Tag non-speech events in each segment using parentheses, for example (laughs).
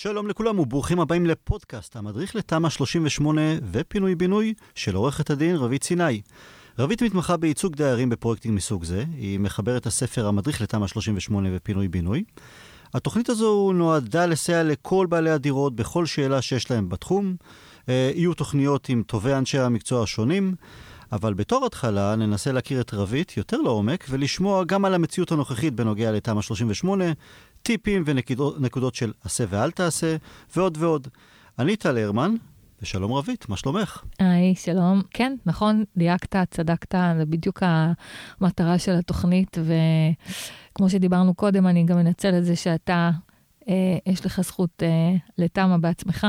שלום לכולם וברוכים הבאים לפודקאסט, המדריך לתמ"א 38 ופינוי-בינוי של עורכת הדין רבית סיני. רבית מתמחה בייצוג דיירים בפרויקטים מסוג זה, היא מחברת הספר המדריך לתמ"א 38 ופינוי-בינוי. התוכנית הזו נועדה לסייע לכל בעלי הדירות בכל שאלה שיש להם בתחום. אה, יהיו תוכניות עם טובי אנשי המקצוע השונים, אבל בתור התחלה ננסה להכיר את רבית יותר לעומק ולשמוע גם על המציאות הנוכחית בנוגע לתמ"א 38, טיפים ונקודות של עשה ואל תעשה, ועוד ועוד. אני טל הרמן, ושלום רבית, מה שלומך? היי, שלום. כן, נכון, דייקת, צדקת, זה בדיוק המטרה של התוכנית, וכמו שדיברנו קודם, אני גם אנצל את זה שאתה, אה, יש לך זכות אה, לתמה בעצמך,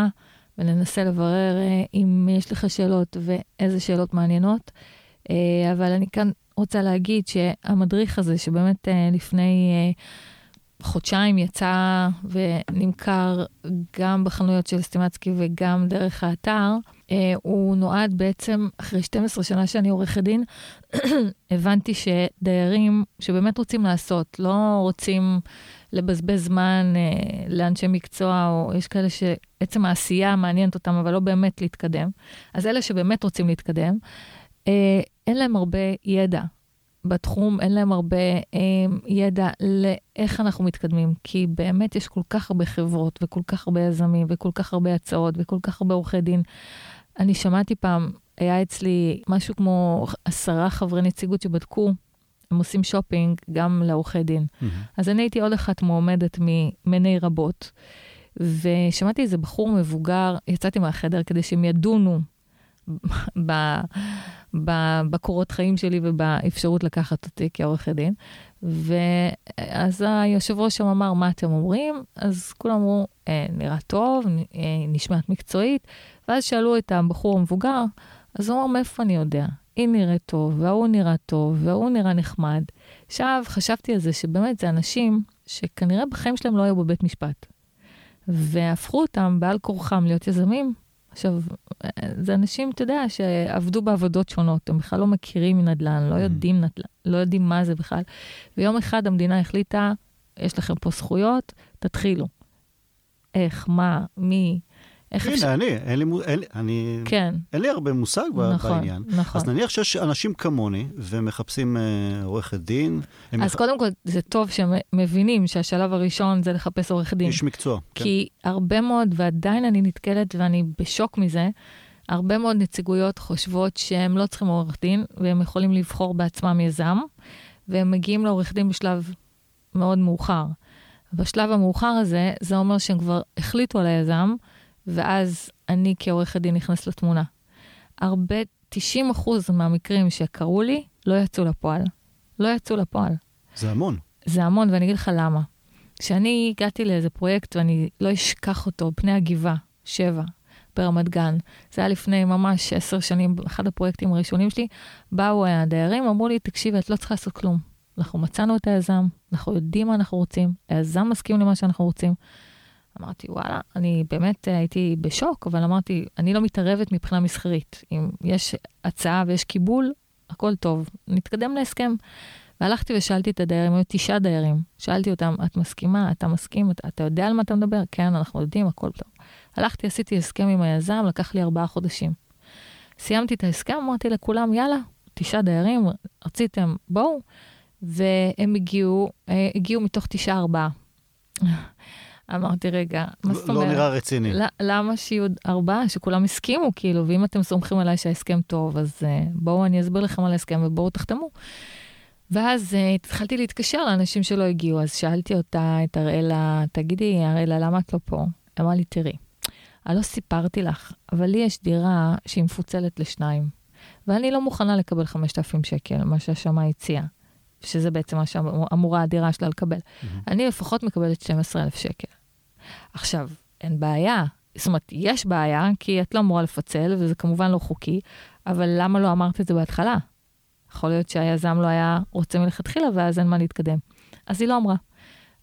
וננסה לברר אה, אם יש לך שאלות ואיזה שאלות מעניינות. אה, אבל אני כאן רוצה להגיד שהמדריך הזה, שבאמת אה, לפני... אה, חודשיים יצא ונמכר גם בחנויות של סטימצקי וגם דרך האתר. Uh, הוא נועד בעצם, אחרי 12 שנה שאני עורכת דין, (clears throat) הבנתי שדיירים שבאמת רוצים לעשות, לא רוצים לבזבז זמן uh, לאנשי מקצוע, או יש כאלה שעצם העשייה מעניינת אותם, אבל לא באמת להתקדם. אז אלה שבאמת רוצים להתקדם, uh, אין להם הרבה ידע בתחום, אין להם הרבה אה, ידע לאיך אנחנו מתקדמים, כי באמת יש כל כך הרבה חברות וכל כך הרבה יזמים וכל כך הרבה הצעות וכל כך הרבה עורכי דין. אני שמעתי פעם, היה אצלי משהו כמו עשרה חברי נציגות שבדקו, הם עושים שופינג גם לעורכי דין. Mm-hmm. אז אני הייתי עוד אחת מועמדת ממיני רבות, ושמעתי איזה בחור מבוגר, יצאתי מהחדר כדי שהם ידונו בקורות חיים שלי ובאפשרות לקחת אותי כעורכת דין. ואז היושב ראש שם אמר, מה אתם אומרים? אז כולם אמרו, אה, נראה טוב, אה, נשמעת מקצועית. ואז שאלו את הבחור המבוגר, אז הוא אמר, מאיפה אני יודע? היא נראית טוב, וההוא נראה טוב, וההוא נראה נחמד. עכשיו, חשבתי על זה שבאמת זה אנשים שכנראה בחיים שלהם לא היו בבית משפט. והפכו אותם בעל כורחם להיות יזמים, עכשיו, זה אנשים, אתה יודע, שעבדו בעבודות שונות, הם בכלל לא מכירים נדל"ן, לא mm-hmm. יודעים נדל"ן, לא יודעים מה זה בכלל. ויום אחד המדינה החליטה, יש לכם פה זכויות, תתחילו. איך, מה, מי, איך הנה, אפשר... אני, אין לי, אין, אני, כן. אין לי הרבה מושג נכון, בעניין. נכון. אז נניח שיש אנשים כמוני ומחפשים אה, עורכת דין. אז מח... קודם כל, זה טוב שהם מבינים שהשלב הראשון זה לחפש עורך דין. איש מקצוע. כן. כי הרבה מאוד, ועדיין אני נתקלת ואני בשוק מזה, הרבה מאוד נציגויות חושבות שהם לא צריכים עורך דין, והם יכולים לבחור בעצמם יזם, והם מגיעים לעורך דין בשלב מאוד מאוחר. בשלב המאוחר הזה, זה אומר שהם כבר החליטו על היזם, ואז אני כעורכת דין נכנס לתמונה. הרבה, 90 אחוז מהמקרים שקרו לי, לא יצאו לפועל. לא יצאו לפועל. זה המון. זה המון, ואני אגיד לך למה. כשאני הגעתי לאיזה פרויקט, ואני לא אשכח אותו, פני הגבעה, שבע, ברמת גן, זה היה לפני ממש עשר שנים, אחד הפרויקטים הראשונים שלי, באו הדיירים, אמרו לי, תקשיבי, את לא צריכה לעשות כלום. אנחנו מצאנו את היזם, אנחנו יודעים מה אנחנו רוצים, היזם מסכים למה שאנחנו רוצים. אמרתי, וואלה, אני באמת הייתי בשוק, אבל אמרתי, אני לא מתערבת מבחינה מסחרית. אם יש הצעה ויש קיבול, הכל טוב, נתקדם להסכם. והלכתי ושאלתי את הדיירים, היו תשעה דיירים. שאלתי אותם, את מסכימה? אתה מסכים? אתה, אתה יודע על מה אתה מדבר? כן, אנחנו יודעים, הכל טוב. הלכתי, עשיתי הסכם עם היזם, לקח לי ארבעה חודשים. סיימתי את ההסכם, אמרתי לכולם, יאללה, תשעה דיירים, רציתם, בואו. והם הגיעו, אה, הגיעו מתוך תשעה ארבעה. אמרתי, רגע, מה זאת לא אומרת? לא נראה רציני. למה שיהיו ארבעה, שכולם הסכימו, כאילו, ואם אתם סומכים עליי שההסכם טוב, אז uh, בואו אני אסביר לכם על ההסכם ובואו תחתמו. ואז uh, התחלתי להתקשר לאנשים שלא הגיעו, אז שאלתי אותה, את אראלה, תגידי, אראלה, למה את לא פה? אמרה לי, תראי, אני לא סיפרתי לך, אבל לי יש דירה שהיא מפוצלת לשניים, ואני לא מוכנה לקבל 5,000 שקל, מה שהשמאי הציע. שזה בעצם מה שאמורה הדירה שלה לקבל. Mm-hmm. אני לפחות מקבלת 12,000 שקל. עכשיו, אין בעיה. זאת אומרת, יש בעיה, כי את לא אמורה לפצל, וזה כמובן לא חוקי, אבל למה לא אמרת את זה בהתחלה? יכול להיות שהיזם לא היה רוצה מלכתחילה, ואז אין מה להתקדם. אז היא לא אמרה.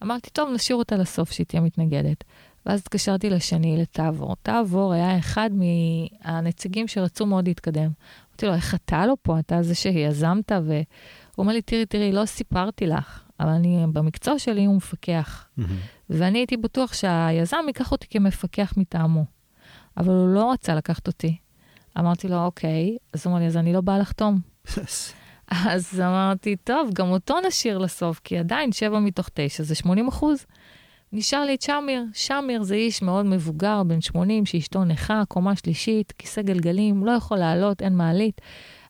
אמרתי, טוב, נשאיר אותה לסוף, שהיא תהיה מתנגדת. ואז התקשרתי לשני, לתעבור. תעבור היה אחד מהנציגים שרצו מאוד להתקדם. אמרתי לו, איך אתה לא פה? אתה זה שיזמת, והוא אומר לי, תראי, תראי, לא סיפרתי לך. אבל אני, במקצוע שלי הוא מפקח. מהמם. ואני הייתי בטוח שהיזם ייקח אותי כמפקח מטעמו. אבל הוא לא רצה לקחת אותי. אמרתי לו, אוקיי, אז הוא אמר לי, אז אני לא באה לחתום. (laughs) אז אמרתי, טוב, גם אותו נשאיר לסוף, כי עדיין 7 מתוך 9 זה 80 אחוז. נשאר לי את שמיר. שמיר זה איש מאוד מבוגר, בן 80, שאשתו נכה, קומה שלישית, כיסא גלגלים, לא יכול לעלות, אין מעלית.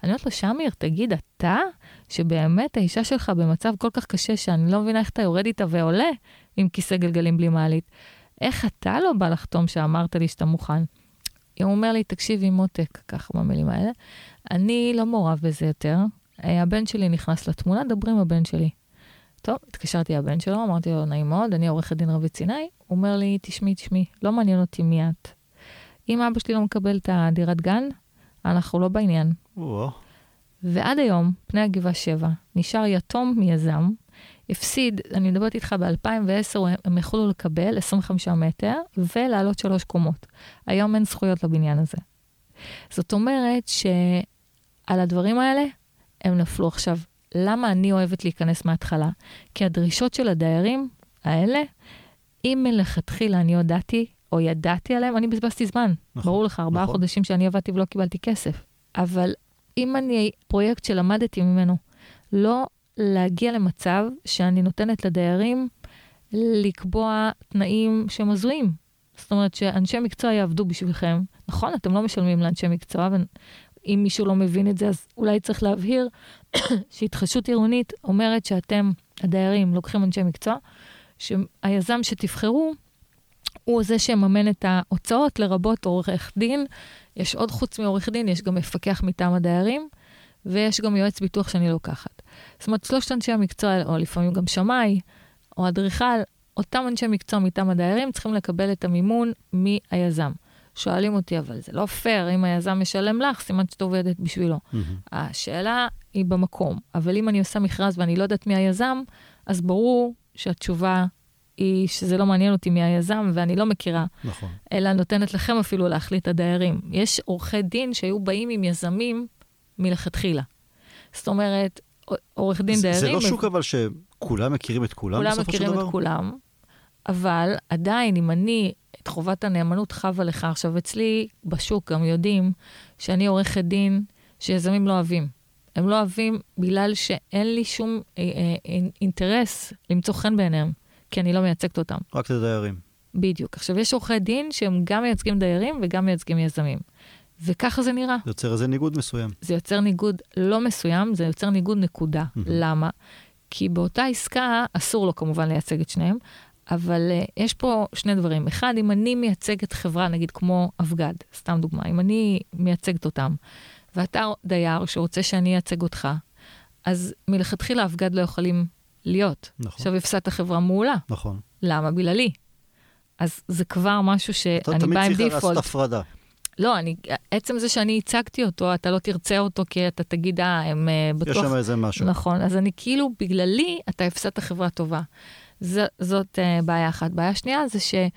אני אומרת לו, שמיר, תגיד, אתה, שבאמת האישה שלך במצב כל כך קשה, שאני לא מבינה איך אתה יורד איתה ועולה עם כיסא גלגלים בלי מעלית, איך אתה לא בא לחתום שאמרת לי שאתה מוכן? הוא אומר לי, תקשיבי, מותק, ככה במילים האלה, אני לא מעורב בזה יותר. אה, הבן שלי נכנס לתמונה, דברי עם הבן שלי. טוב, התקשרתי לבן שלו, אמרתי לו, נעים מאוד, אני עורכת דין רבית סיני. הוא אומר לי, תשמעי, תשמעי, לא מעניין אותי מי את. אם אבא שלי לא מקבל את הדירת גן, אנחנו לא בעניין. וואו. ועד היום, פני הגבעה 7, נשאר יתום מיזם, הפסיד, אני מדברת איתך ב-2010, הם יכולו לקבל 25 מטר ולעלות שלוש קומות. היום אין זכויות לבניין הזה. זאת אומרת שעל הדברים האלה הם נפלו. עכשיו, למה אני אוהבת להיכנס מההתחלה? כי הדרישות של הדיירים האלה, אם מלכתחילה אני הודעתי או ידעתי עליהם, אני בזבזתי זמן. נכון, ברור לך, ארבעה נכון. חודשים שאני עבדתי ולא קיבלתי כסף. אבל אם אני, פרויקט שלמדתי ממנו, לא להגיע למצב שאני נותנת לדיירים לקבוע תנאים שהם הזויים. זאת אומרת שאנשי מקצוע יעבדו בשבילכם. נכון, אתם לא משלמים לאנשי מקצוע, ואם מישהו לא מבין את זה, אז אולי צריך להבהיר (coughs) שהתחדשות עירונית אומרת שאתם, הדיירים, לוקחים אנשי מקצוע, שהיזם שתבחרו, הוא זה שיממן את ההוצאות, לרבות עורך דין. יש עוד חוץ מעורך דין, יש גם מפקח מטעם הדיירים, ויש גם יועץ ביטוח שאני לוקחת. זאת אומרת, שלושת אנשי המקצוע, או לפעמים גם שמאי, או אדריכל, אותם אנשי מקצוע מטעם הדיירים צריכים לקבל את המימון מהיזם. שואלים אותי, אבל זה לא פייר, אם היזם משלם לך, סימן שאת עובדת בשבילו. מהמם. השאלה היא במקום, אבל אם אני עושה מכרז ואני לא יודעת מי היזם, אז ברור שהתשובה היא שזה לא מעניין אותי מי היזם, ואני לא מכירה, נכון. אלא נותנת לכם אפילו להחליט הדיירים. יש עורכי דין שהיו באים עם יזמים מלכתחילה. זאת אומרת, עורך דין זה- דיירים... זה לא שוק אבל שכולם מכירים את כולם כולם בסופו של מכירים? את כולם, אבל עדיין, אם אני, את חובת הנאמנות חבה לך, עכשיו אצלי בשוק גם יודעים שאני עורכת דין שיזמים לא אוהבים. הם לא אוהבים בגלל שאין לי שום אה, אה, אינטרס למצוא חן בעיניהם, כי אני לא מייצגת אותם. רק את הדיירים. בדיוק. עכשיו, יש עורכי דין שהם גם מייצגים דיירים וגם מייצגים יזמים. וככה זה נראה. זה יוצר איזה ניגוד מסוים. זה יוצר ניגוד לא מסוים, זה יוצר ניגוד נקודה. מהמם. למה? כי באותה עסקה אסור לו כמובן לייצג את שניהם, אבל uh, יש פה שני דברים. אחד, אם אני מייצגת חברה, נגיד כמו אבגד, סתם דוגמה, אם אני מייצגת אותם, ואתה דייר שרוצה שאני אייצג אותך, אז מלכתחילה אבגד לא יכולים להיות. נכון. עכשיו הפסדת חברה מעולה. נכון. למה? בגללי. אז זה כבר משהו אתה שאני תמיד באה עם צריך לעשות דיפולט. הפרדה. לא, אני, עצם זה שאני הצגתי אותו, אתה לא תרצה אותו כי אתה תגיד, אה, הם אה, יש בטוח... שם איזה משהו. נכון, אז אני כאילו, בגללי, אתה הפסדת חברה טובה. ז, זאת uh, בעיה אחת. בעיה שנייה זה שגם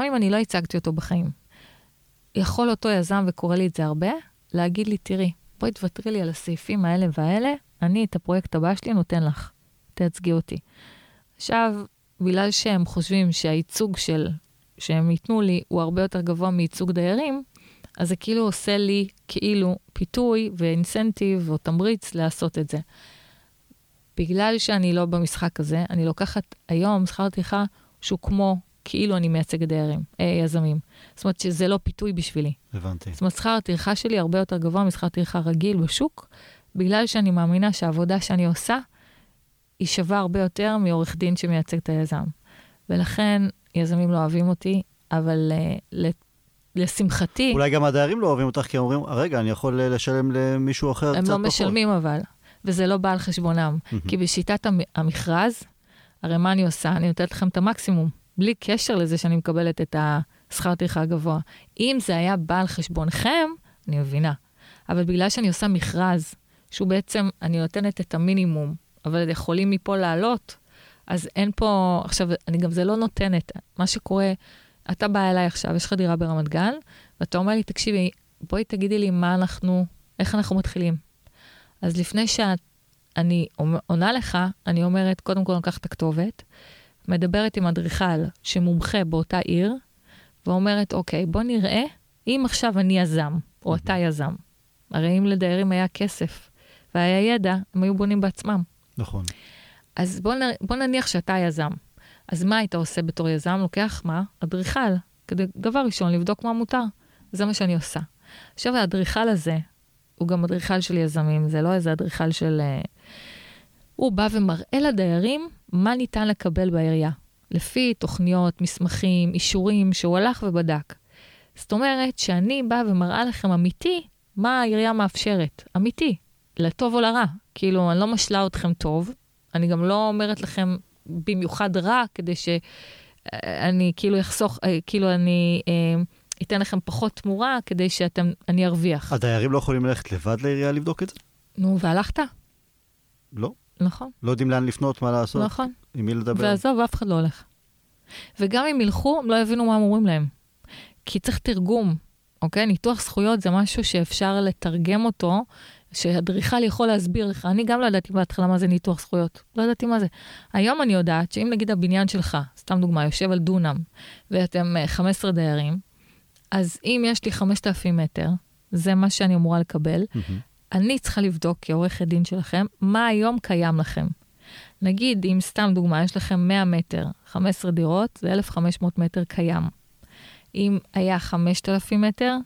uh, אם אני לא הצגתי אותו בחיים, יכול אותו יזם, וקורא לי את זה הרבה, להגיד לי, תראי, בואי תוותרי לי על הסעיפים האלה והאלה, אני את הפרויקט הבא שלי נותן לך, תייצגי אותי. עכשיו, בגלל שהם חושבים שהייצוג של, שהם ייתנו לי הוא הרבה יותר גבוה מייצוג דיירים, אז זה כאילו עושה לי כאילו פיתוי ואינסנטיב או תמריץ לעשות את זה. בגלל שאני לא במשחק הזה, אני לוקחת היום שכר טרחה שהוא כמו כאילו אני מייצגת דיירים, אה, יזמים. זאת אומרת שזה לא פיתוי בשבילי. הבנתי. זאת אומרת, שכר הטרחה שלי הרבה יותר גבוה משכר טרחה רגיל בשוק, בגלל שאני מאמינה שהעבודה שאני עושה היא שווה הרבה יותר מעורך דין שמייצג את היזם. ולכן יזמים לא אוהבים אותי, אבל uh, לשמחתי, אולי גם הדיירים לא אוהבים אותך, כי הם אומרים, רגע, אני יכול אה, לשלם למישהו אחר קצת הם פחות. לא משלמים אבל, וזה לא בא על חשבונם. מהמם. כי בשיטת המ- המכרז, הרי מה אני עושה? אני נותנת לכם את המקסימום, בלי קשר לזה שאני מקבלת את השכר טרחה הגבוה. אם זה היה בא על חשבונכם, אני מבינה. אבל בגלל שאני עושה מכרז, שהוא בעצם, אני נותנת את המינימום, אבל יכולים מפה לעלות, אז אין פה, עכשיו, אני גם זה לא נותנת. מה שקורה, אתה בא אליי עכשיו, יש לך דירה ברמת גן, ואתה אומר לי, תקשיבי, בואי תגידי לי מה אנחנו, איך אנחנו מתחילים. אז לפני אני עונה לך, אני אומרת, קודם כל לקחת את הכתובת, מדברת עם אדריכל שמומחה באותה עיר, ואומרת, אוקיי, בוא נראה אם עכשיו אני יזם, או אתה יזם. הרי אם לדיירים היה כסף והיה ידע, הם היו בונים בעצמם. נכון. אז בוא, נ... בוא נניח שאתה יזם. אז מה היית עושה בתור יזם? לוקח מה? אדריכל, כדי דבר ראשון לבדוק מה מותר. זה מה שאני עושה. עכשיו, האדריכל הזה, הוא גם אדריכל של יזמים, זה לא איזה אדריכל של... Uh... הוא בא ומראה לדיירים מה ניתן לקבל בעירייה, לפי תוכניות, מסמכים, אישורים שהוא הלך ובדק. זאת אומרת שאני באה ומראה לכם אמיתי מה העירייה מאפשרת, אמיתי, לטוב או לרע. כאילו, אני לא משלה אתכם טוב, אני גם לא אומרת לכם במיוחד רע, כדי שאני כאילו אחסוך, אה, כאילו אני אה, אתן לכם פחות תמורה, כדי שאתם, אני ארוויח. הדיירים לא יכולים ללכת לבד לעירייה לבדוק את זה? נו, והלכת? לא. נכון. לא יודעים לאן לפנות, מה לעשות. נכון. עם מי לדבר. ועזוב, אף אחד לא הולך. וגם אם ילכו, הם לא יבינו מה הם אומרים להם. כי צריך תרגום, אוקיי? ניתוח זכויות זה משהו שאפשר לתרגם אותו, שאדריכל יכול להסביר לך. אני גם לא ידעתי בהתחלה מה זה ניתוח זכויות. לא ידעתי מה זה. היום אני יודעת שאם נגיד הבניין שלך, סתם דוגמה, יושב על דונם, ואתם 15 אה, דיירים, אז אם יש לי 5,000 מטר, זה מה שאני אמורה לקבל, mm-hmm. אני צריכה לבדוק כעורכת דין שלכם, מה היום קיים לכם. נגיד, אם סתם דוגמה, יש לכם 100 מטר, 15 דירות, זה 1,500 מטר קיים. אם היה 5,000 מטר,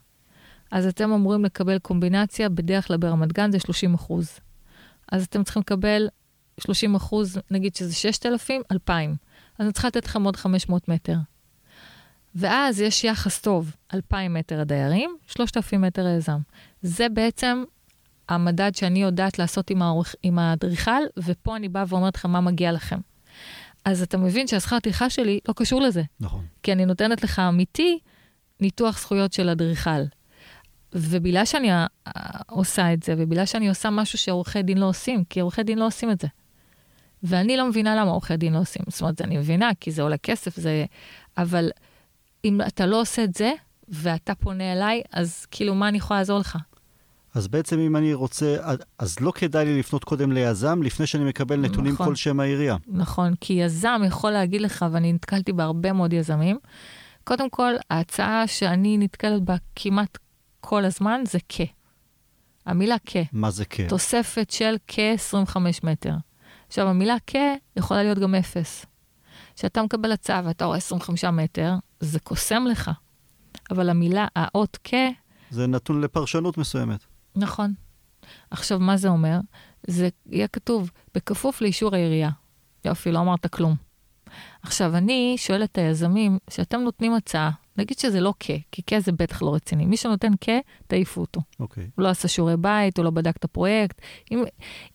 אז אתם אמורים לקבל קומבינציה, בדרך כלל ברמת גן זה 30 אחוז. אז אתם צריכים לקבל 30 אחוז, נגיד שזה 6,000, 2,000. אז אני צריכה לתת לכם עוד 500 מטר. ואז יש יחס טוב, 2,000 מטר הדיירים, 3,000 מטר היזם. זה בעצם המדד שאני יודעת לעשות עם, האורך, עם האדריכל, ופה אני באה ואומרת לכם מה מגיע לכם. אז אתה מבין שהשכר טרחה שלי לא קשור לזה. נכון. כי אני נותנת לך אמיתי ניתוח זכויות של אדריכל. ובגלל שאני עושה את זה, ובגלל שאני עושה משהו שעורכי דין לא עושים, כי עורכי דין לא עושים את זה. ואני לא מבינה למה עורכי דין לא עושים. זאת אומרת, אני מבינה, כי זה עולה כסף, זה... אבל אם אתה לא עושה את זה, ואתה פונה אליי, אז כאילו, מה אני יכולה לעזור לך? אז בעצם אם אני רוצה, אז לא כדאי לי לפנות קודם ליזם לפני שאני מקבל נתונים נכון, כלשהם מהעירייה. נכון, כי יזם יכול להגיד לך, ואני נתקלתי בהרבה מאוד יזמים, קודם כל, ההצעה שאני נתקלת בה כמעט כל הזמן זה כ. המילה כ. מה זה כ? תוספת של כ-25 מטר. עכשיו, המילה כ יכולה להיות גם אפס. כשאתה מקבל הצעה ואתה רואה 25 מטר, זה קוסם לך. אבל המילה, האות כ... זה נתון לפרשנות מסוימת. נכון. עכשיו, מה זה אומר? זה יהיה כתוב, בכפוף לאישור העירייה. יופי, לא אמרת כלום. עכשיו, אני שואלת את היזמים, שאתם נותנים הצעה, נגיד שזה לא כ, כי כ זה בטח לא רציני. מי שנותן כ, תעיפו אותו. אוקיי. Okay. הוא לא עשה שיעורי בית, הוא לא בדק את הפרויקט. אם,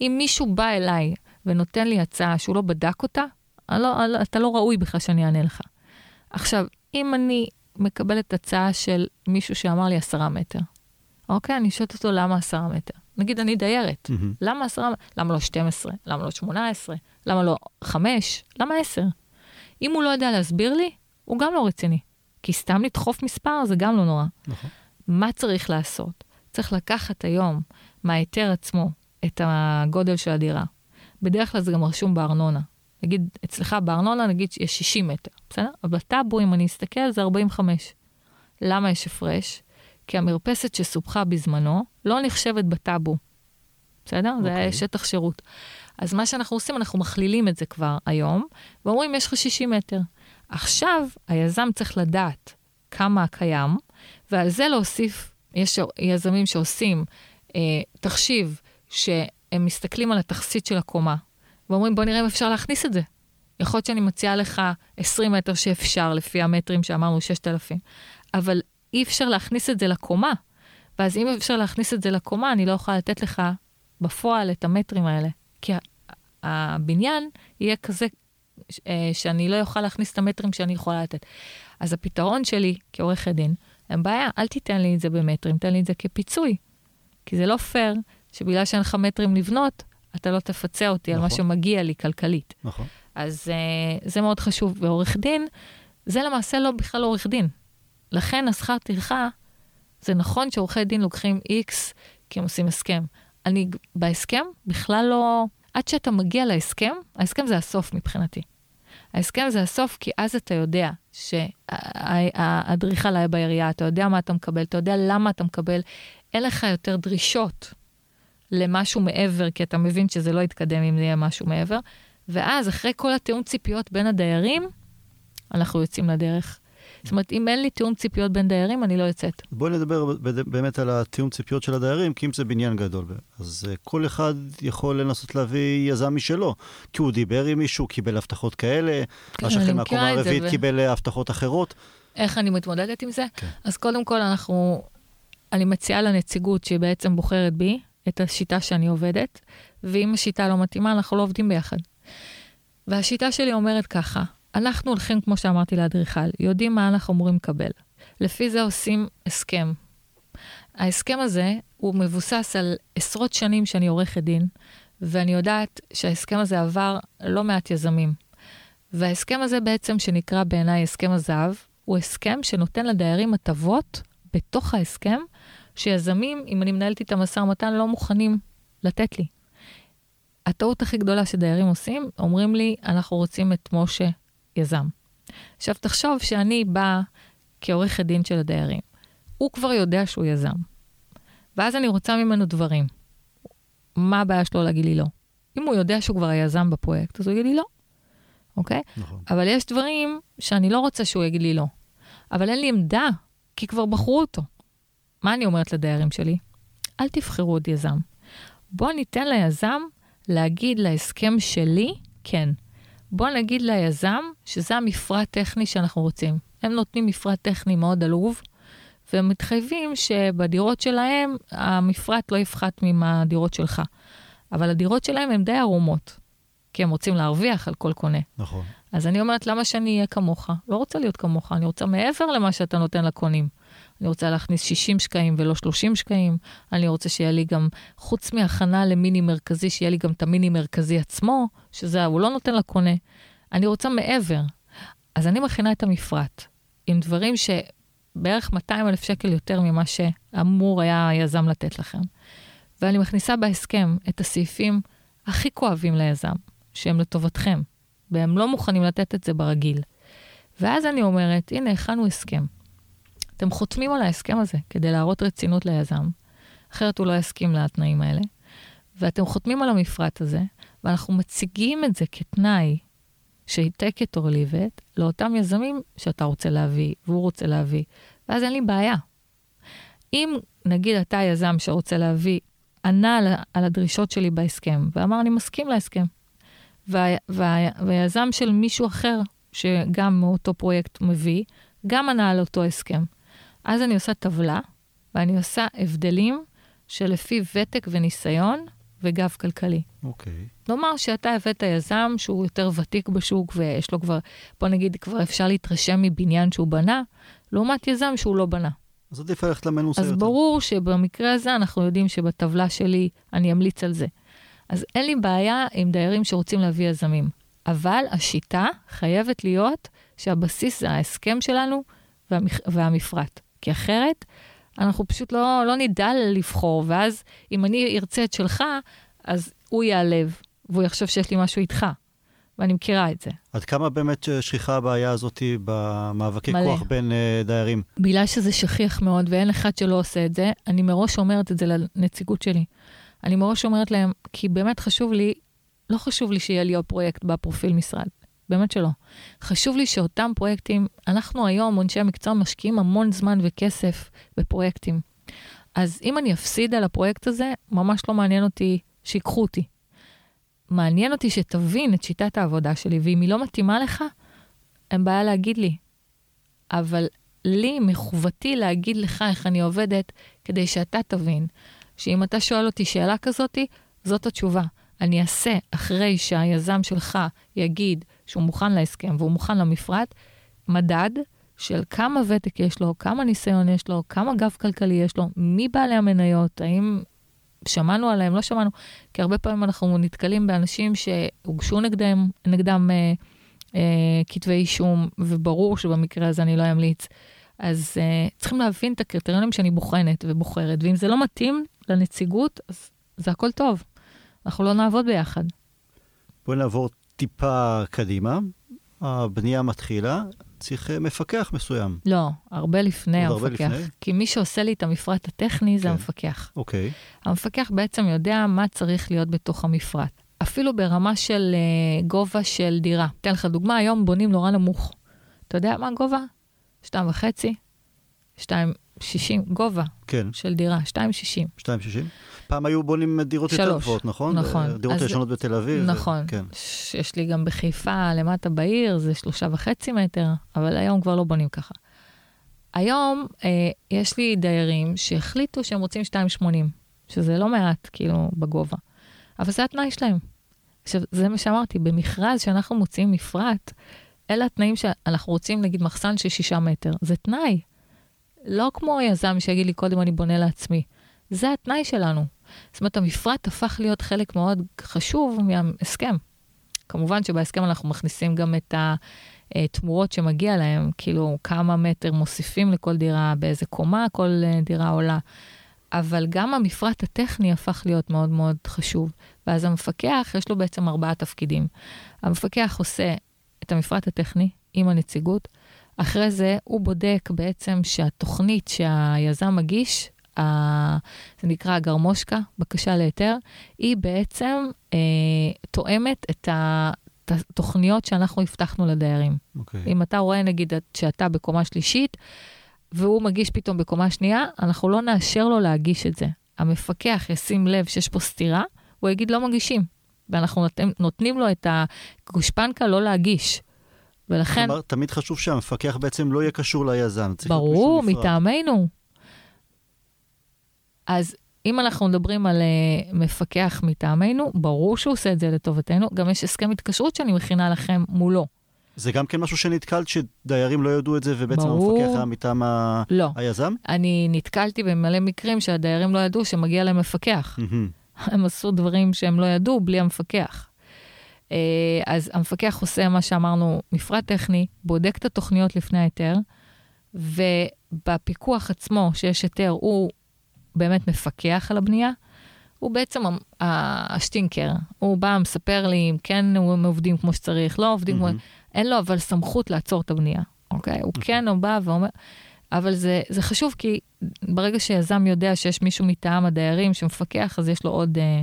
אם מישהו בא אליי ונותן לי הצעה שהוא לא בדק אותה, לא, אתה לא ראוי בכלל שאני אענה לך. עכשיו, אם אני מקבלת הצעה של מישהו שאמר לי עשרה מטר, אוקיי? אני שואלת אותו למה עשרה מטר. נגיד אני דיירת, mm-hmm. למה עשרה, למה לא 12? למה לא 18? למה לא 5? למה 10? אם הוא לא יודע להסביר לי, הוא גם לא רציני. כי סתם לדחוף מספר זה גם לא נורא. נכון. מה צריך לעשות? צריך לקחת היום מההיתר עצמו את הגודל של הדירה. בדרך כלל זה גם רשום בארנונה. נגיד, אצלך בארנונה, נגיד יש 60 מטר, בסדר? אבל בטאבו, אם אני אסתכל, זה 45. למה יש הפרש? כי המרפסת שסופחה בזמנו לא נחשבת בטאבו, בסדר? Okay. זה היה אוקיי. שטח שירות. אז מה שאנחנו עושים, אנחנו מכלילים את זה כבר היום, ואומרים, יש לך 60 מטר. עכשיו, היזם צריך לדעת כמה קיים, ועל זה להוסיף, יש יזמים שעושים אה, תחשיב שהם מסתכלים על התכסית של הקומה, ואומרים, בוא נראה אם אפשר להכניס את זה. יכול להיות שאני מציעה לך 20 מטר שאפשר, לפי המטרים שאמרנו, 6,000, אבל אי אפשר להכניס את זה לקומה. ואז אם אפשר להכניס את זה לקומה, אני לא יכולה לתת לך בפועל את המטרים האלה. כי הבניין יהיה כזה שאני לא אוכל להכניס את המטרים שאני יכולה לתת. אז הפתרון שלי כעורכת דין, אין בעיה, אל תיתן לי את זה במטרים, תן לי את זה כפיצוי. כי זה לא פייר שבגלל שאין לך מטרים לבנות, אתה לא תפצה אותי נכון. על מה נכון. שמגיע לי כלכלית. נכון. אז uh, זה מאוד חשוב. ועורך דין, זה למעשה לא בכלל עורך דין. לכן השכר טרחה, זה נכון שעורכי דין לוקחים X כי הם עושים הסכם. אני בהסכם בכלל לא... עד שאתה מגיע להסכם, ההסכם זה הסוף מבחינתי. ההסכם זה הסוף, כי אז אתה יודע שהאדריכל היה בעירייה, אתה יודע מה אתה מקבל, אתה יודע למה אתה מקבל, אין לך יותר דרישות למשהו מעבר, כי אתה מבין שזה לא יתקדם אם זה יהיה משהו מעבר. ואז, אחרי כל התיאום ציפיות בין הדיירים, אנחנו יוצאים לדרך. זאת אומרת, אם אין לי תיאום ציפיות בין דיירים, אני לא יוצאת. בואי נדבר באמת על התיאום ציפיות של הדיירים, כי אם זה בניין גדול, אז uh, כל אחד יכול לנסות להביא יזם משלו. כי הוא דיבר עם מישהו, קיבל הבטחות כאלה, כן, השכן מהקומה הרביעית ו... קיבל אה, הבטחות אחרות. איך אני מתמודדת עם זה? כן. אז קודם כל, אנחנו, אני מציעה לנציגות שהיא בעצם בוחרת בי את השיטה שאני עובדת, ואם השיטה לא מתאימה, אנחנו לא עובדים ביחד. והשיטה שלי אומרת ככה, אנחנו הולכים, כמו שאמרתי לאדריכל, יודעים מה אנחנו אמורים לקבל. לפי זה עושים הסכם. ההסכם הזה הוא מבוסס על עשרות שנים שאני עורכת דין, ואני יודעת שההסכם הזה עבר לא מעט יזמים. וההסכם הזה בעצם, שנקרא בעיניי הסכם הזהב, הוא הסכם שנותן לדיירים הטבות בתוך ההסכם, שיזמים, אם אני מנהלת איתם משא ומתן, לא מוכנים לתת לי. הטעות הכי גדולה שדיירים עושים, אומרים לי, אנחנו רוצים את משה יזם. עכשיו, תחשוב שאני באה כעורכת דין של הדיירים. הוא כבר יודע שהוא יזם. ואז אני רוצה ממנו דברים. מה הבעיה שלו להגיד לי לא? אם הוא יודע שהוא כבר היזם בפרויקט, אז הוא יגיד לי לא, אוקיי? נכון. אבל יש דברים שאני לא רוצה שהוא יגיד לי לא. אבל אין לי עמדה, כי כבר בחרו אותו. מה אני אומרת לדיירים שלי? אל תבחרו עוד יזם. בואו ניתן ליזם להגיד להסכם שלי כן. בוא נגיד ליזם שזה המפרט טכני שאנחנו רוצים. הם נותנים מפרט טכני מאוד עלוב, והם מתחייבים שבדירות שלהם המפרט לא יפחת מהדירות שלך. אבל הדירות שלהם הן די ערומות, כי הם רוצים להרוויח על כל קונה. נכון. אז אני אומרת, למה שאני אהיה כמוך? לא רוצה להיות כמוך, אני רוצה מעבר למה שאתה נותן לקונים. אני רוצה להכניס 60 שקעים ולא 30 שקעים. אני רוצה שיהיה לי גם, חוץ מהכנה למיני מרכזי, שיהיה לי גם את המיני מרכזי עצמו, שזה, הוא לא נותן לקונה. אני רוצה מעבר. אז אני מכינה את המפרט, עם דברים שבערך 200 אלף שקל יותר ממה שאמור היה היזם לתת לכם. ואני מכניסה בהסכם את הסעיפים הכי כואבים ליזם, שהם לטובתכם, והם לא מוכנים לתת את זה ברגיל. ואז אני אומרת, הנה, הכנו הסכם. אתם חותמים על ההסכם הזה כדי להראות רצינות ליזם, אחרת הוא לא יסכים לתנאים האלה, ואתם חותמים על המפרט הזה, ואנחנו מציגים את זה כתנאי שהיא take it or leave it לאותם יזמים שאתה רוצה להביא, והוא רוצה להביא, ואז אין לי בעיה. אם נגיד אתה יזם שרוצה להביא, ענה על, על הדרישות שלי בהסכם, ואמר, אני מסכים להסכם, וה, וה, והיזם של מישהו אחר, שגם מאותו פרויקט מביא, גם ענה על אותו הסכם. אז אני עושה טבלה, ואני עושה הבדלים שלפי ותק וניסיון וגב כלכלי. אוקיי. Okay. נאמר שאתה הבאת יזם שהוא יותר ותיק בשוק ויש לו כבר, בוא נגיד, כבר אפשר להתרשם מבניין שהוא בנה, לעומת יזם שהוא לא בנה. אז עדיף ללכת למנוסה יותר. אז ברור שבמקרה הזה אנחנו יודעים שבטבלה שלי אני אמליץ על זה. אז אין לי בעיה עם דיירים שרוצים להביא יזמים. אבל השיטה חייבת להיות שהבסיס זה ההסכם שלנו והמפ... והמפרט. כי אחרת אנחנו פשוט לא, לא נדע לבחור, ואז אם אני ארצה את שלך, אז הוא ייעלב, והוא יחשוב שיש לי משהו איתך. ואני מכירה את זה. עד כמה באמת שכיחה הבעיה הזאת במאבקי מלא. כוח בין uh, דיירים? בגלל שזה שכיח מאוד ואין אחד שלא עושה את זה, אני מראש אומרת את זה לנציגות שלי. אני מראש אומרת להם, כי באמת חשוב לי, לא חשוב לי שיהיה לי עוד פרויקט בפרופיל משרד. באמת שלא. חשוב לי שאותם פרויקטים, אנחנו היום, אנשי המקצוע, משקיעים המון זמן וכסף בפרויקטים. אז אם אני אפסיד על הפרויקט הזה, ממש לא מעניין אותי שיקחו אותי. מעניין אותי שתבין את שיטת העבודה שלי, ואם היא לא מתאימה לך, אין בעיה להגיד לי. אבל לי, מחובתי להגיד לך איך אני עובדת, כדי שאתה תבין שאם אתה שואל אותי שאלה כזאת, זאת התשובה. אני אעשה אחרי שהיזם שלך יגיד שהוא מוכן להסכם והוא מוכן למפרט, מדד של כמה ותק יש לו, כמה ניסיון יש לו, כמה גב כלכלי יש לו, מי בעלי המניות, האם שמענו עליהם, לא שמענו, כי הרבה פעמים אנחנו נתקלים באנשים שהוגשו נגדם, נגדם אה, אה, כתבי אישום, וברור שבמקרה הזה אני לא אמליץ. אז אה, צריכים להבין את הקריטריונים שאני בוחנת ובוחרת, ואם זה לא מתאים לנציגות, אז זה הכל טוב. אנחנו לא נעבוד ביחד. בואי נעבור טיפה קדימה. הבנייה מתחילה, צריך אה, מפקח מסוים. לא, הרבה לפני עוד הרבה המפקח. לפני? כי מי שעושה לי את המפרט הטכני זה כן. המפקח. אוקיי. המפקח בעצם יודע מה צריך להיות בתוך המפרט. אפילו ברמה של uh, גובה של דירה. אתן לך דוגמה, היום בונים נורא נמוך. אתה יודע מה הגובה? שתיים וחצי, שתיים שישים, גובה כן, של דירה, שתיים שישים. 2.60. פעם היו בונים דירות יותר שלוש. גבוהות, נכון? נכון. דירות אז- ישנות בתל אביב. נכון. כן. יש לי גם בחיפה, למטה בעיר, זה שלושה וחצי מטר, אבל היום כבר לא בונים ככה. היום אה, יש לי דיירים שהחליטו שהם רוצים 2.80, שזה לא מעט, כאילו, בגובה. אבל זה התנאי שלהם. עכשיו, זה מה שאמרתי, במכרז שאנחנו מוציאים מפרט, אלה התנאים שאנחנו רוצים, נגיד, מחסן של שישה מטר. זה תנאי. לא כמו יזם שיגיד לי, קודם אני בונה לעצמי. זה התנאי שלנו. זאת אומרת, המפרט הפך להיות חלק מאוד חשוב מההסכם. כמובן שבהסכם אנחנו מכניסים גם את התמורות שמגיע להם, כאילו כמה מטר מוסיפים לכל דירה, באיזה קומה כל דירה עולה. אבל גם המפרט הטכני הפך להיות מאוד מאוד חשוב. ואז המפקח, יש לו בעצם ארבעה תפקידים. המפקח עושה את המפרט הטכני עם הנציגות, אחרי זה הוא בודק בעצם שהתוכנית שהיזם מגיש, ה- זה נקרא הגרמושקה, בקשה להיתר, היא בעצם אה, תואמת את ה- התוכניות שאנחנו הבטחנו לדיירים. אוקיי. אם אתה רואה נגיד שאתה בקומה שלישית, והוא מגיש פתאום בקומה שנייה, אנחנו לא נאשר לו להגיש את זה. המפקח ישים לב שיש פה סתירה, הוא יגיד לא מגישים. ואנחנו נותנים לו את הגושפנקה לא להגיש. ולכן, כלומר, תמיד חשוב שהמפקח בעצם לא יהיה קשור ליזם. ברור. מטעמנו. אז אם אנחנו מדברים על uh, מפקח מטעמנו, ברור שהוא עושה את זה לטובתנו. גם יש הסכם התקשרות שאני מכינה לכם מולו. זה גם כן משהו שנתקלת שדיירים לא ידעו את זה, ובעצם ברור. המפקח היה מטעם ה- לא. היזם? אני נתקלתי במלא מקרים שהדיירים לא ידעו שמגיע להם מפקח. מהמם. הם עשו דברים שהם לא ידעו בלי המפקח. אה, אז המפקח עושה מה שאמרנו, מפרט טכני, בודק את התוכניות לפני ההיתר, ובפיקוח עצמו, שיש היתר, הוא באמת מפקח על הבנייה. הוא בעצם השטינקר, הוא בא, מספר לי אם כן הם עובדים כמו שצריך, לא עובדים כמו... מהמם. אין לו אבל סמכות לעצור את הבנייה, אוקיי? הוא כן, הוא בא ואומר... אבל זה, זה חשוב כי ברגע שיזם יודע שיש מישהו מטעם הדיירים שמפקח, אז יש לו עוד... אה,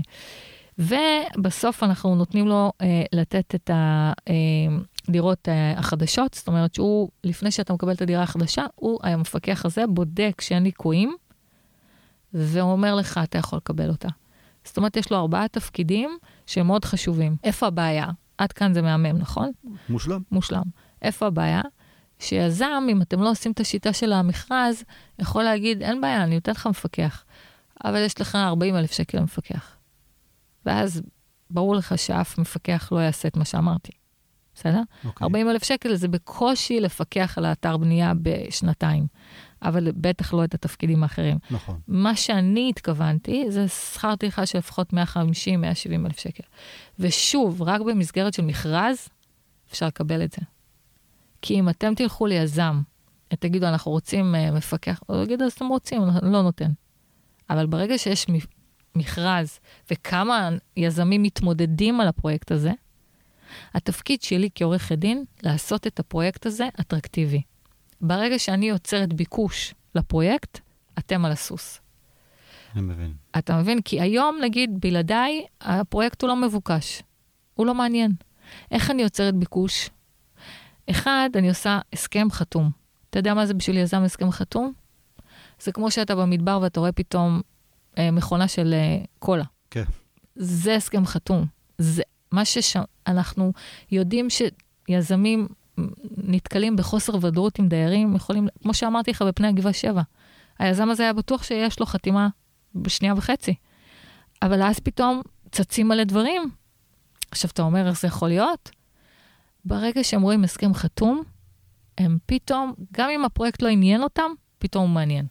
ובסוף אנחנו נותנים לו אה, לתת את הדירות אה, החדשות, זאת אומרת שהוא, לפני שאתה מקבל את הדירה החדשה, הוא, המפקח הזה, בודק שאין ליקויים, ואומר לך, אתה יכול לקבל אותה. זאת אומרת, יש לו ארבעה תפקידים שהם מאוד חשובים. איפה הבעיה? עד כאן זה מהמם, נכון? מושלם. מושלם. איפה הבעיה? שיזם, אם אתם לא עושים את השיטה של המכרז, יכול להגיד, אין בעיה, אני נותן לך מפקח, אבל יש לך 40 אלף שקל למפקח. ואז ברור לך שאף מפקח לא יעשה את מה שאמרתי, בסדר? אוקיי. 40 אלף שקל זה בקושי לפקח על האתר בנייה בשנתיים, אבל בטח לא את התפקידים האחרים. נכון. מה שאני התכוונתי זה שכר טרחה של לפחות 150-170 אלף שקל. ושוב, רק במסגרת של מכרז אפשר לקבל את זה. כי אם אתם תלכו ליזם, תגידו, אנחנו רוצים uh, מפקח, הוא יגיד, אז אתם רוצים, לא נותן. אבל ברגע שיש מכרז וכמה יזמים מתמודדים על הפרויקט הזה, התפקיד שלי כעורכת דין, לעשות את הפרויקט הזה אטרקטיבי. ברגע שאני יוצרת ביקוש לפרויקט, אתם על הסוס. אני מבין. אתה מבין? כי היום, נגיד, בלעדיי, הפרויקט הוא לא מבוקש. הוא לא מעניין. איך אני יוצרת ביקוש? אחד, אני עושה הסכם חתום. אתה יודע מה זה בשביל יזם הסכם חתום? זה כמו שאתה במדבר ואתה רואה פתאום מכונה של אה, קולה. כן. זה הסכם חתום. זה מה שאנחנו יודעים שיזמים נתקלים בחוסר ודאות עם דיירים, יכולים, כמו שאמרתי לך בפני הגבעה 7, היזם הזה היה בטוח שיש לו חתימה בשנייה וחצי. אבל אז פתאום צצים מלא דברים. עכשיו, אתה אומר, איך זה יכול להיות? ברגע שהם רואים הסכם חתום, הם פתאום, גם אם הפרויקט לא עניין אותם, פתאום הוא מעניין.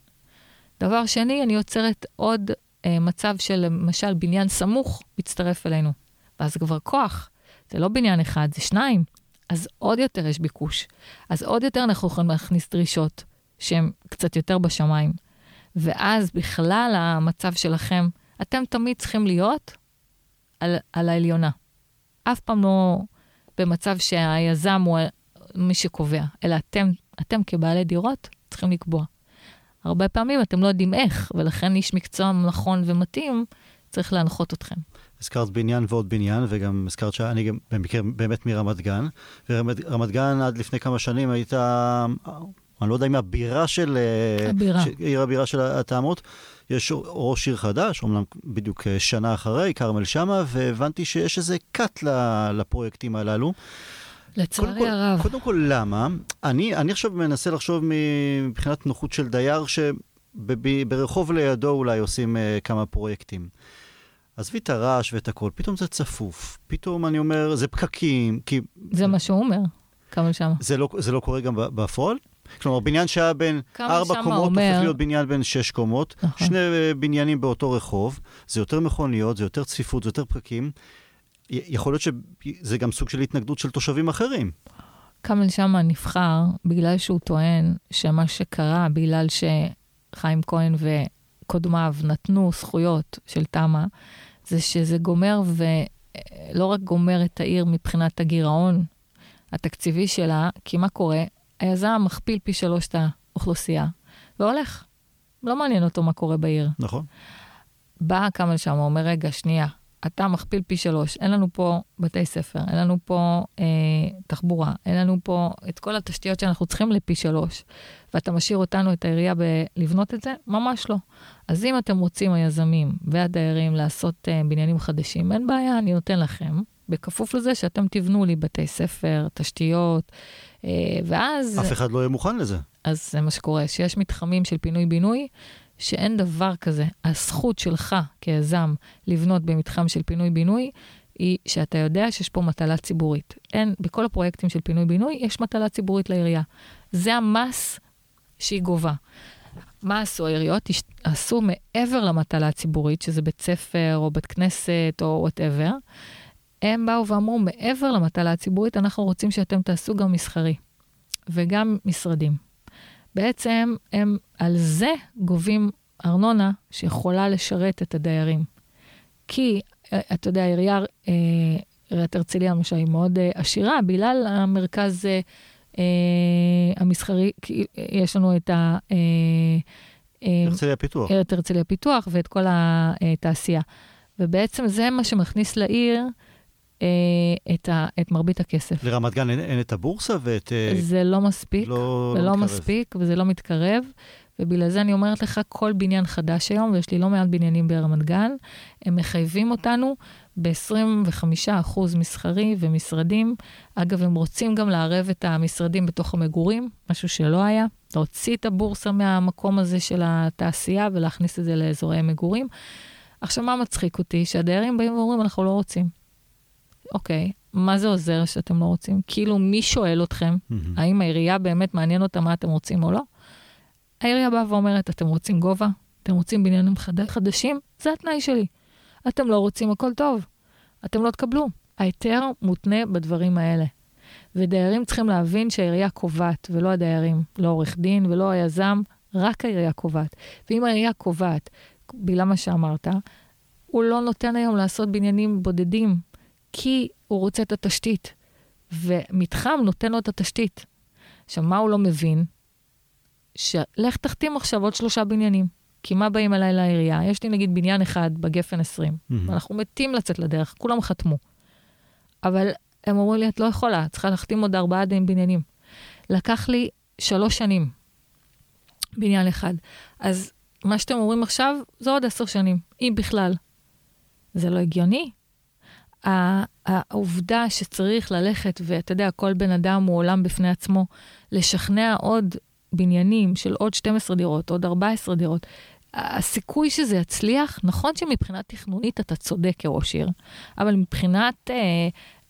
דבר שני, אני יוצרת עוד אה, מצב של למשל בניין סמוך מצטרף אלינו. ואז כבר כוח. זה לא בניין אחד, זה שניים. אז עוד יותר יש ביקוש. אז עוד יותר אנחנו יכולים להכניס דרישות שהן קצת יותר בשמיים. ואז בכלל המצב שלכם, אתם תמיד צריכים להיות על, על העליונה. אף פעם לא במצב שהיזם הוא מי שקובע, אלא אתם, אתם כבעלי דירות צריכים לקבוע. הרבה פעמים אתם לא יודעים איך, ולכן איש מקצוע נכון ומתאים צריך להנחות אתכם. הזכרת בניין ועוד בניין, וגם הזכרת שאני גם במקרה באמת מרמת גן. ורמת גן עד לפני כמה שנים הייתה, אני לא יודע אם הבירה של... הבירה. ש, עיר הבירה של התאמות. יש ראש עיר חדש, אומנם בדיוק שנה אחרי, כרמל שאמה, והבנתי שיש איזה קאט לפרויקטים הללו. לצערי הרב. קודם כל, למה? אני, אני עכשיו מנסה לחשוב מבחינת נוחות של דייר, שברחוב לידו אולי עושים uh, כמה פרויקטים. עזבי את הרעש ואת הכל, פתאום זה צפוף, פתאום אני אומר, זה פקקים, כי... זה מה שהוא אומר, כמה שמה. זה לא, זה לא קורה גם בפועל? כלומר, בניין שהיה בין ארבע קומות, אומר... הופך להיות בניין בין שש קומות, נכון. שני בניינים באותו רחוב, זה יותר מכוניות, זה יותר צפיפות, זה יותר פקקים. יכול להיות שזה גם סוג של התנגדות של תושבים אחרים. כרמל שאמה נבחר בגלל שהוא טוען שמה שקרה, בגלל שחיים כהן וקודמיו נתנו זכויות של תמ"א, זה שזה גומר, ולא רק גומר את העיר מבחינת הגירעון התקציבי שלה, כי מה קורה? היזם מכפיל פי שלוש את האוכלוסייה, והולך. לא מעניין אותו מה קורה בעיר. נכון. בא כרמל שאמה, אומר, רגע, שנייה, אתה מכפיל פי שלוש, אין לנו פה בתי ספר, אין לנו פה אה, תחבורה, אין לנו פה את כל התשתיות שאנחנו צריכים לפי שלוש, ואתה משאיר אותנו, את העירייה, לבנות את זה? ממש לא. אז אם אתם רוצים, היזמים והדיירים, לעשות אה, בניינים חדשים, אין בעיה, אני נותן לכם, בכפוף לזה שאתם תבנו לי בתי ספר, תשתיות, אה, ואז... אף אחד לא יהיה מוכן לזה. אז זה מה שקורה, שיש מתחמים של פינוי-בינוי, שאין דבר כזה. הזכות שלך כיזם לבנות במתחם של פינוי-בינוי, היא שאתה יודע שיש פה מטלה ציבורית. אין, בכל הפרויקטים של פינוי-בינוי יש מטלה ציבורית לעירייה. זה המס שהיא גובה. מה עשו העיריות? עשו מעבר למטלה הציבורית, שזה בית ספר או בית כנסת או whatever, הם באו ואמרו, מעבר למטלה הציבורית, אנחנו רוצים שאתם תעשו גם מסחרי וגם משרדים. בעצם הם על זה גובים ארנונה שיכולה לשרת את הדיירים. כי, אה, אתה יודע, עירייה, אה, עיריית הרצליה למשל היא מאוד אה, עשירה, בגלל המרכז המסחרי, כי יש לנו את ה... הרצליה פיתוח. את הרצליה פיתוח ואת כל התעשייה. ובעצם זה מה שמכניס לעיר את, ה, את מרבית הכסף. לרמת גן אין, אין את הבורסה ואת... זה לא מספיק, לא, לא, לא מספיק, וזה לא מתקרב. ובגלל זה אני אומרת לך, כל בניין חדש היום, ויש לי לא מעט בניינים ברמת גן, הם מחייבים אותנו ב-25% מסחרי ומשרדים. אגב, הם רוצים גם לערב את המשרדים בתוך המגורים, משהו שלא היה. להוציא את הבורסה מהמקום הזה של התעשייה ולהכניס את זה לאזורי מגורים. עכשיו, מה מצחיק אותי? שהדיירים באים ואומרים, אנחנו לא רוצים. אוקיי, מה זה עוזר שאתם לא רוצים? כאילו, מי שואל אתכם, mm-hmm. האם העירייה באמת מעניין אותה מה אתם רוצים או לא? העירייה באה ואומרת, אתם רוצים גובה? אתם רוצים בניינים חד... חדשים? זה התנאי שלי. אתם לא רוצים, הכל טוב. אתם לא תקבלו. ההיתר מותנה בדברים האלה. ודיירים צריכים להבין שהעירייה קובעת, ולא הדיירים, לא עורך דין ולא היזם, רק העירייה קובעת. ואם העירייה קובעת, בגלל מה שאמרת, הוא לא נותן היום לעשות בניינים בודדים, כי הוא רוצה את התשתית. ומתחם נותן לו את התשתית. עכשיו, מה הוא לא מבין? שלך תחתים עכשיו עוד שלושה בניינים. כי מה באים אליי לעירייה? יש לי נגיד בניין אחד בגפן 20, mm-hmm. ואנחנו מתים לצאת לדרך, כולם חתמו. אבל הם אמרו לי, את לא יכולה, את צריכה להחתים עוד ארבעה בניינים. לקח לי שלוש שנים, בניין אחד. אז מה שאתם אומרים עכשיו, זה עוד עשר שנים, אם בכלל. זה לא הגיוני. העובדה שצריך ללכת, ואתה יודע, כל בן אדם הוא עולם בפני עצמו, לשכנע עוד בניינים של עוד 12 דירות, עוד 14 דירות, הסיכוי שזה יצליח, נכון שמבחינה תכנונית אתה צודק כראש עיר, אבל מבחינת אה,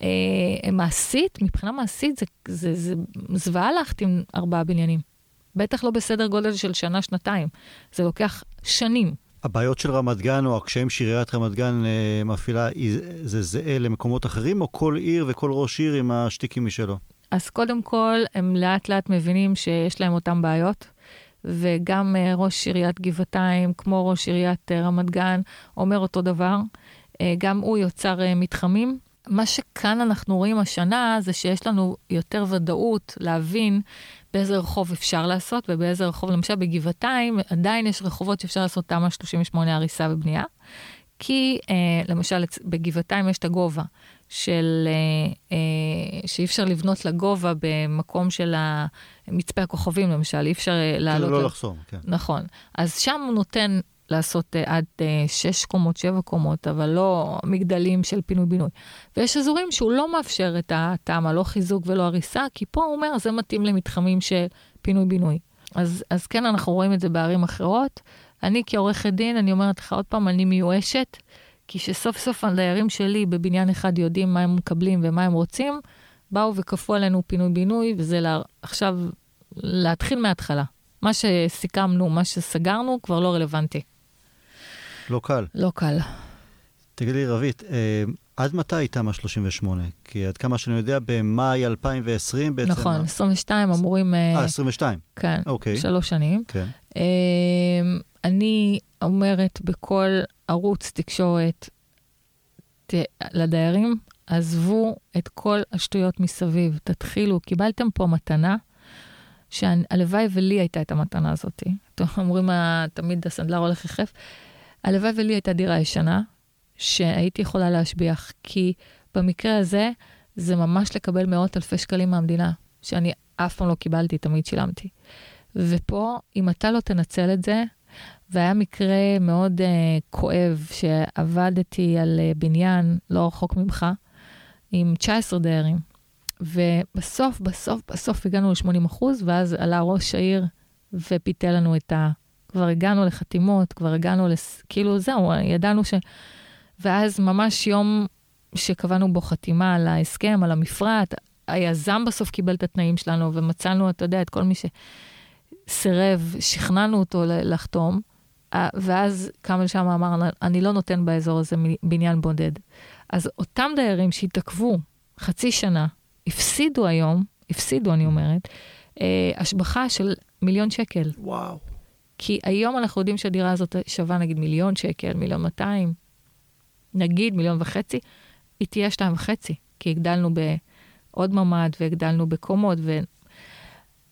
אה, מעשית, מבחינה מעשית זה, זה, זה זוועה להחתים ארבעה בניינים. בטח לא בסדר גודל של שנה-שנתיים. זה לוקח שנים. הבעיות של רמת גן או הקשיים שעיריית רמת גן אה, מפעילה, זה זהה למקומות אחרים, או כל עיר וכל ראש עיר עם השטיקים משלו? אז קודם כל, הם לאט לאט מבינים שיש להם אותן בעיות, וגם uh, ראש עיריית גבעתיים, כמו ראש עיריית uh, רמת גן, אומר אותו דבר. Uh, גם הוא יוצר מתחמים, מה שכאן אנחנו רואים השנה זה שיש לנו יותר ודאות להבין באיזה רחוב אפשר לעשות ובאיזה רחוב, למשל בגבעתיים, עדיין יש רחובות שאפשר לעשות תמ"א 38 הריסה ובנייה. כי אה, למשל בגבעתיים יש את הגובה של, אה, אה, שאי אפשר לבנות לגובה במקום של מצפה הכוכבים למשל, אי אפשר אה, לעלות. לא לחסום, כן. נכון. אז שם הוא נותן לעשות uh, עד uh, שש קומות, שבע קומות, אבל לא מגדלים של פינוי-בינוי. ויש אזורים שהוא לא מאפשר את התמ"א, לא חיזוק ולא הריסה, כי פה הוא אומר, זה מתאים למתחמים של פינוי-בינוי. אז, אז כן, אנחנו רואים את זה בערים אחרות. אני כעורכת דין, אני אומרת לך עוד פעם, אני מיואשת, כי שסוף סוף הדיירים שלי בבניין אחד יודעים מה הם מקבלים ומה הם רוצים, באו וכפו עלינו פינוי-בינוי, וזה לה, עכשיו להתחיל מההתחלה. מה שסיכמנו, מה שסגרנו, כבר לא רלוונטי. לא קל. לא קל. תגידי, רבית, אה, עד מתי תמ"א 38? כי עד כמה שאני יודע, במאי 2020 בעצם... נכון, 22 אמורים... אה, 22. כן, אוקיי. שלוש שנים. כן. אה, אני אומרת בכל ערוץ תקשורת ת, לדיירים, עזבו את כל השטויות מסביב, תתחילו, קיבלתם פה מתנה, שהלוואי ולי הייתה את המתנה הזאת. אומרים תמיד הסנדלר הולך יחף. הלוואי ולי הייתה דירה ישנה, שהייתי יכולה להשביח, כי במקרה הזה, זה ממש לקבל מאות אלפי שקלים מהמדינה, שאני אף פעם לא קיבלתי, תמיד שילמתי. ופה, אם אתה לא תנצל את זה, והיה מקרה מאוד uh, כואב, שעבדתי על uh, בניין לא רחוק ממך, עם 19 דיירים, ובסוף, בסוף, בסוף הגענו ל-80 אחוז, ואז עלה ראש העיר ופיתל לנו את ה... כבר הגענו לחתימות, כבר הגענו, לס... כאילו זהו, ידענו ש... ואז ממש יום שקבענו בו חתימה על ההסכם, על המפרט, היזם בסוף קיבל את התנאים שלנו, ומצאנו, אתה יודע, את כל מי שסירב, שכנענו אותו לחתום, ואז קם לשם אמר, אני לא נותן באזור הזה בניין בודד. אז אותם דיירים שהתעכבו חצי שנה, הפסידו היום, הפסידו, אני אומרת, אה, השבחה של מיליון שקל. וואו. כי היום אנחנו יודעים שהדירה הזאת שווה נגיד מיליון שקל, מיליון 200, נגיד מיליון וחצי, היא תהיה שתיים וחצי, כי הגדלנו בעוד ממ"ד והגדלנו בקומות. ו...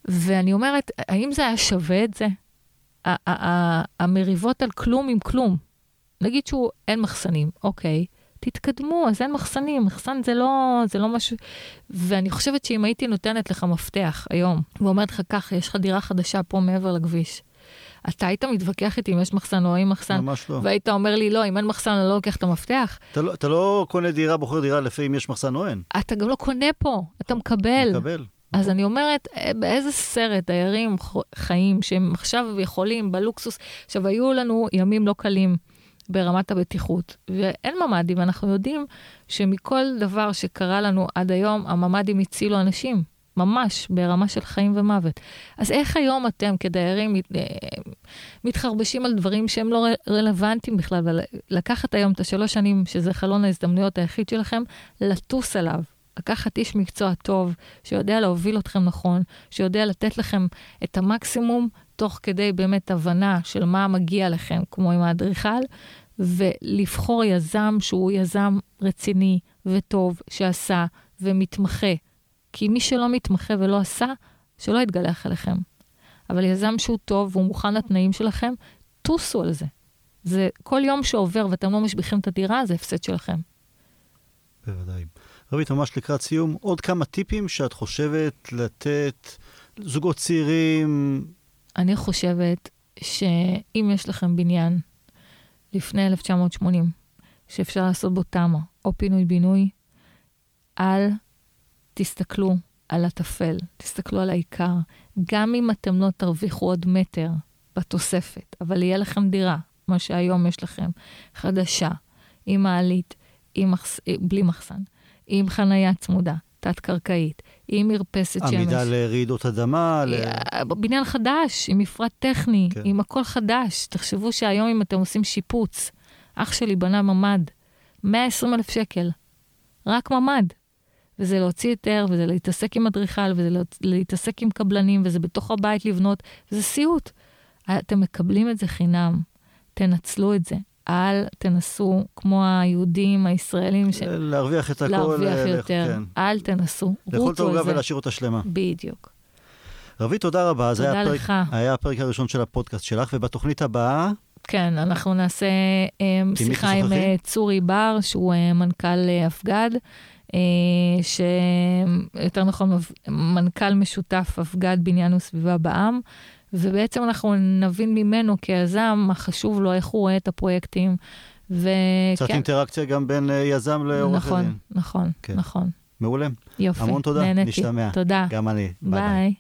ואני אומרת, האם זה היה שווה את זה? המריבות על כלום עם כלום. נגיד שהוא אין מחסנים, אוקיי, תתקדמו, אז אין מחסנים, מחסן זה לא, זה לא משהו... ואני חושבת שאם הייתי נותנת לך מפתח היום, ואומרת לך ככה, יש לך דירה חדשה פה מעבר לכביש, אתה היית מתווכח איתי אם יש מחסן או אין מחסן? ממש לא. והיית אומר לי, לא, אם אין מחסן, אני לא לוקח את המפתח. אתה לא, אתה לא קונה דירה, בוחר דירה לפי אם יש מחסן או אין. אתה גם לא קונה פה, אתה מקבל. מקבל. אז אני אומרת, אה, באיזה סרט דיירים חיים שהם עכשיו יכולים בלוקסוס. עכשיו, היו לנו ימים לא קלים ברמת הבטיחות, ואין ממ"דים, אנחנו יודעים שמכל דבר שקרה לנו עד היום, הממ"דים הצילו אנשים. ממש ברמה של חיים ומוות. אז איך היום אתם כדיירים אה, מתחרבשים על דברים שהם לא רלוונטיים בכלל, ולקחת היום את השלוש שנים, שזה חלון ההזדמנויות היחיד שלכם, לטוס עליו. לקחת איש מקצוע טוב, שיודע להוביל אתכם נכון, שיודע לתת לכם את המקסימום, תוך כדי באמת הבנה של מה מגיע לכם, כמו עם האדריכל, ולבחור יזם שהוא יזם רציני וטוב, שעשה ומתמחה. כי מי שלא מתמחה ולא עשה, שלא יתגלח עליכם. אבל יזם שהוא טוב והוא מוכן לתנאים שלכם, טוסו על זה. זה כל יום שעובר ואתם לא משביחים את הדירה, זה הפסד שלכם. בוודאי. רבית, ממש לקראת סיום, עוד כמה טיפים שאת חושבת לתת זוגות צעירים? אני חושבת שאם יש לכם בניין לפני 1980, שאפשר לעשות בו תמ"א או פינוי-בינוי, אל תסתכלו על הטפל, תסתכלו על העיקר. גם אם אתם לא תרוויחו עוד מטר בתוספת, אבל יהיה לכם דירה, מה שהיום יש לכם, חדשה, עם מעלית, עם מחס... בלי מחסן, עם חנייה צמודה, תת-קרקעית, עם מרפסת שמש. עמידה לרעידות אדמה. ל... אה, בניין חדש, עם מפרט טכני, כן. עם הכל חדש. תחשבו שהיום אם אתם עושים שיפוץ, אח שלי בנה ממ"ד, 120 אלף שקל, רק ממ"ד. וזה להוציא היתר, וזה להתעסק עם אדריכל, וזה להתעסק עם קבלנים, וזה בתוך הבית לבנות, וזה סיוט. אתם מקבלים את זה חינם, תנצלו את זה. אל תנסו, כמו היהודים, הישראלים, ש... להרוויח את הכל. להרוויח אה, יותר. כן. אל תנסו, לאכול את העוגה. ולהשאיר אותה שלמה. בדיוק. רבית, תודה רבה. זה תודה היה הפרק- לך. היה הפרק הראשון של הפודקאסט שלך, ובתוכנית הבאה, כן, אנחנו נעשה אה, מי שיחה עם? אה, צורי בר, שהוא אה, מנכ"ל אה, אה, שיותר נכון, מנכ"ל משותף אבגד בניין וסביבה בע"מ, ובעצם אנחנו נבין ממנו כיזם מה חשוב לו, איך הוא רואה את הפרויקטים, וכן, קצת אינטראקציה גם בין אה, יזם לעורך נכון, הדין. נכון, כן. נכון. מעולה. יופי, המון תודה, נהניתי. נשתמע. תודה. גם אני. ביי. ביי.